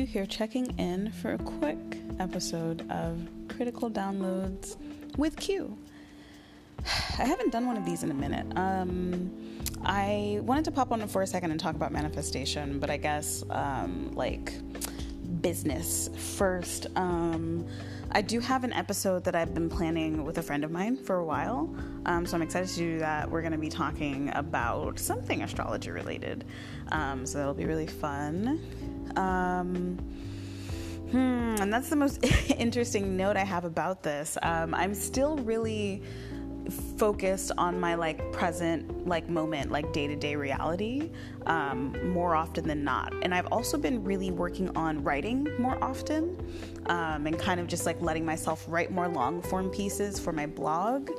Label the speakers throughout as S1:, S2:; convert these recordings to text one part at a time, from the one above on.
S1: Q here, checking in for a quick episode of Critical Downloads with Q. I haven't done one of these in a minute. Um, I wanted to pop on for a second and talk about manifestation, but I guess um, like business first. Um, I do have an episode that I've been planning with a friend of mine for a while, um, so I'm excited to do that. We're going to be talking about something astrology related, um, so that'll be really fun. Um, hmm, and that's the most interesting note I have about this. Um, I'm still really focused on my like present like moment like day-to-day reality um, more often than not and i've also been really working on writing more often um, and kind of just like letting myself write more long form pieces for my blog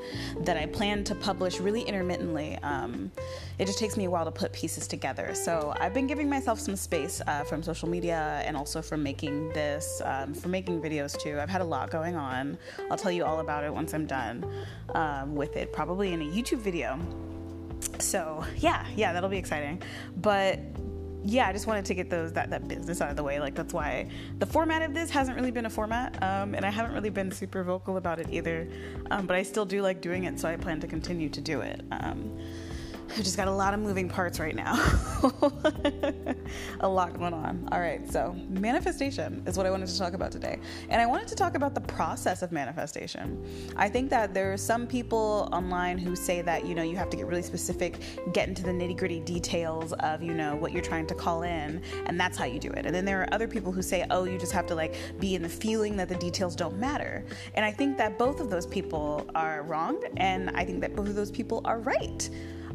S1: that I plan to publish really intermittently. Um, it just takes me a while to put pieces together. So I've been giving myself some space uh, from social media and also from making this, um, from making videos too. I've had a lot going on. I'll tell you all about it once I'm done um, with it, probably in a YouTube video. So yeah, yeah, that'll be exciting. But yeah, I just wanted to get those that, that business out of the way. Like that's why the format of this hasn't really been a format, um, and I haven't really been super vocal about it either. Um, but I still do like doing it, so I plan to continue to do it. I've just got a lot of moving parts right now. a lot going on. All right, so manifestation is what I wanted to talk about today. And I wanted to talk about the process of manifestation. I think that there are some people online who say that, you know, you have to get really specific, get into the nitty gritty details of, you know, what you're trying to call in, and that's how you do it. And then there are other people who say, oh, you just have to like be in the feeling that the details don't matter. And I think that both of those people are wrong, and I think that both of those people are right.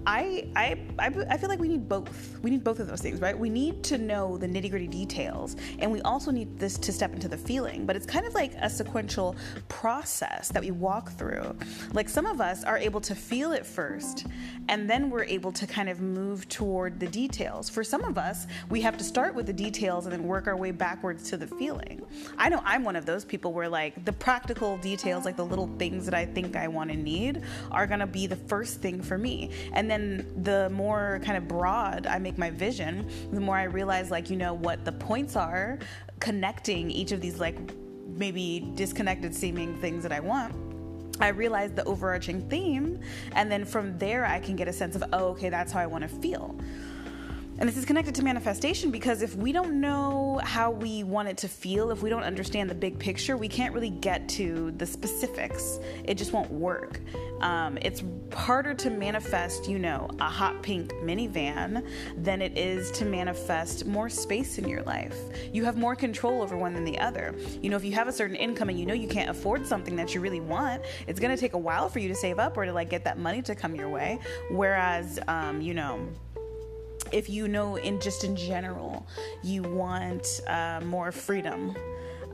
S1: I, I, I, I feel like we need both. We need both of those things, right? We need to know the nitty gritty details, and we also need this to step into the feeling. But it's kind of like a sequential process that we walk through. Like some of us are able to feel it first, and then we're able to kind of move toward the details. For some of us, we have to start with the details and then work our way backwards to the feeling. I know I'm one of those people where like the practical details, like the little things that I think I want to need, are gonna be the first thing for me, and then then the more kind of broad I make my vision, the more I realize, like, you know, what the points are connecting each of these, like, maybe disconnected seeming things that I want. I realize the overarching theme, and then from there, I can get a sense of, oh, okay, that's how I want to feel. And this is connected to manifestation because if we don't know how we want it to feel, if we don't understand the big picture, we can't really get to the specifics. It just won't work. Um, it's harder to manifest, you know, a hot pink minivan than it is to manifest more space in your life. You have more control over one than the other. You know, if you have a certain income and you know you can't afford something that you really want, it's going to take a while for you to save up or to like get that money to come your way. Whereas, um, you know, if you know in just in general you want uh, more freedom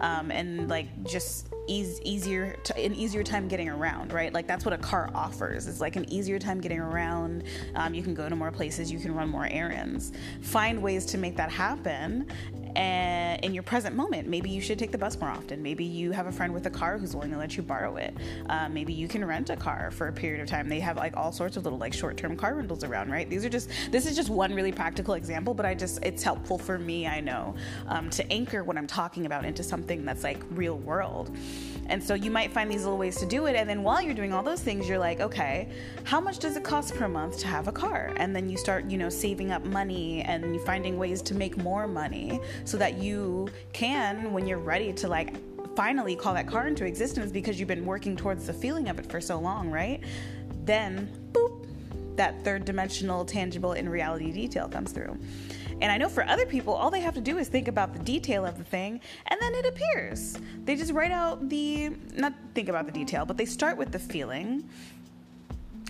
S1: um, and like just ease, easier t- an easier time getting around right? Like that's what a car offers. It's like an easier time getting around. Um, you can go to more places. You can run more errands. Find ways to make that happen and in your present moment. Maybe you should take the bus more often. Maybe you have a friend with a car who's willing to let you borrow it. Uh, maybe you can rent a car for a period of time. They have like all sorts of little like short-term car rentals around right? These are just this is just one really practical example but i just it's helpful for me i know um, to anchor what i'm talking about into something that's like real world and so you might find these little ways to do it. And then while you're doing all those things, you're like, okay, how much does it cost per month to have a car? And then you start, you know, saving up money and finding ways to make more money so that you can, when you're ready to like finally call that car into existence because you've been working towards the feeling of it for so long, right? Then, boop, that third dimensional, tangible, in reality detail comes through. And I know for other people, all they have to do is think about the detail of the thing and then it appears. They just write out the, not think about the detail, but they start with the feeling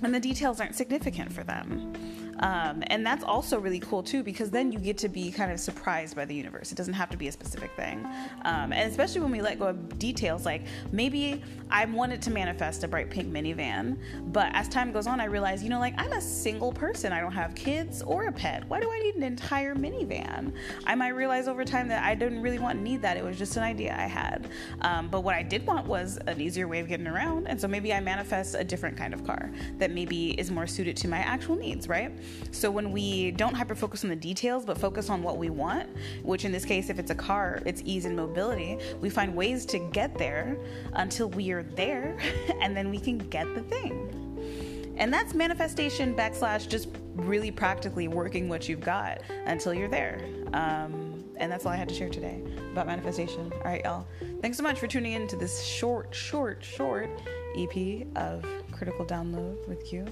S1: and the details aren't significant for them. Um, and that's also really cool too because then you get to be kind of surprised by the universe. It doesn't have to be a specific thing. Um, and especially when we let go of details, like maybe I wanted to manifest a bright pink minivan, but as time goes on, I realize, you know, like I'm a single person. I don't have kids or a pet. Why do I need an entire minivan? I might realize over time that I didn't really want to need that. It was just an idea I had. Um, but what I did want was an easier way of getting around. And so maybe I manifest a different kind of car that maybe is more suited to my actual needs, right? So when we don't hyper focus on the details, but focus on what we want, which in this case, if it's a car, it's ease and mobility, we find ways to get there until we are there, and then we can get the thing. And that's manifestation backslash just really practically working what you've got until you're there. Um, and that's all I had to share today about manifestation. All right, y'all. Thanks so much for tuning in to this short, short, short EP of Critical Download with Q.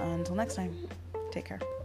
S1: Until next time, take care.